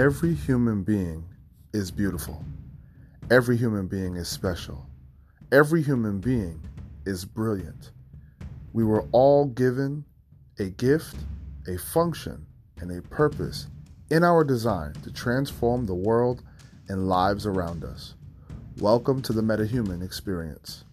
Every human being is beautiful. Every human being is special. Every human being is brilliant. We were all given a gift, a function, and a purpose in our design to transform the world and lives around us. Welcome to the MetaHuman experience.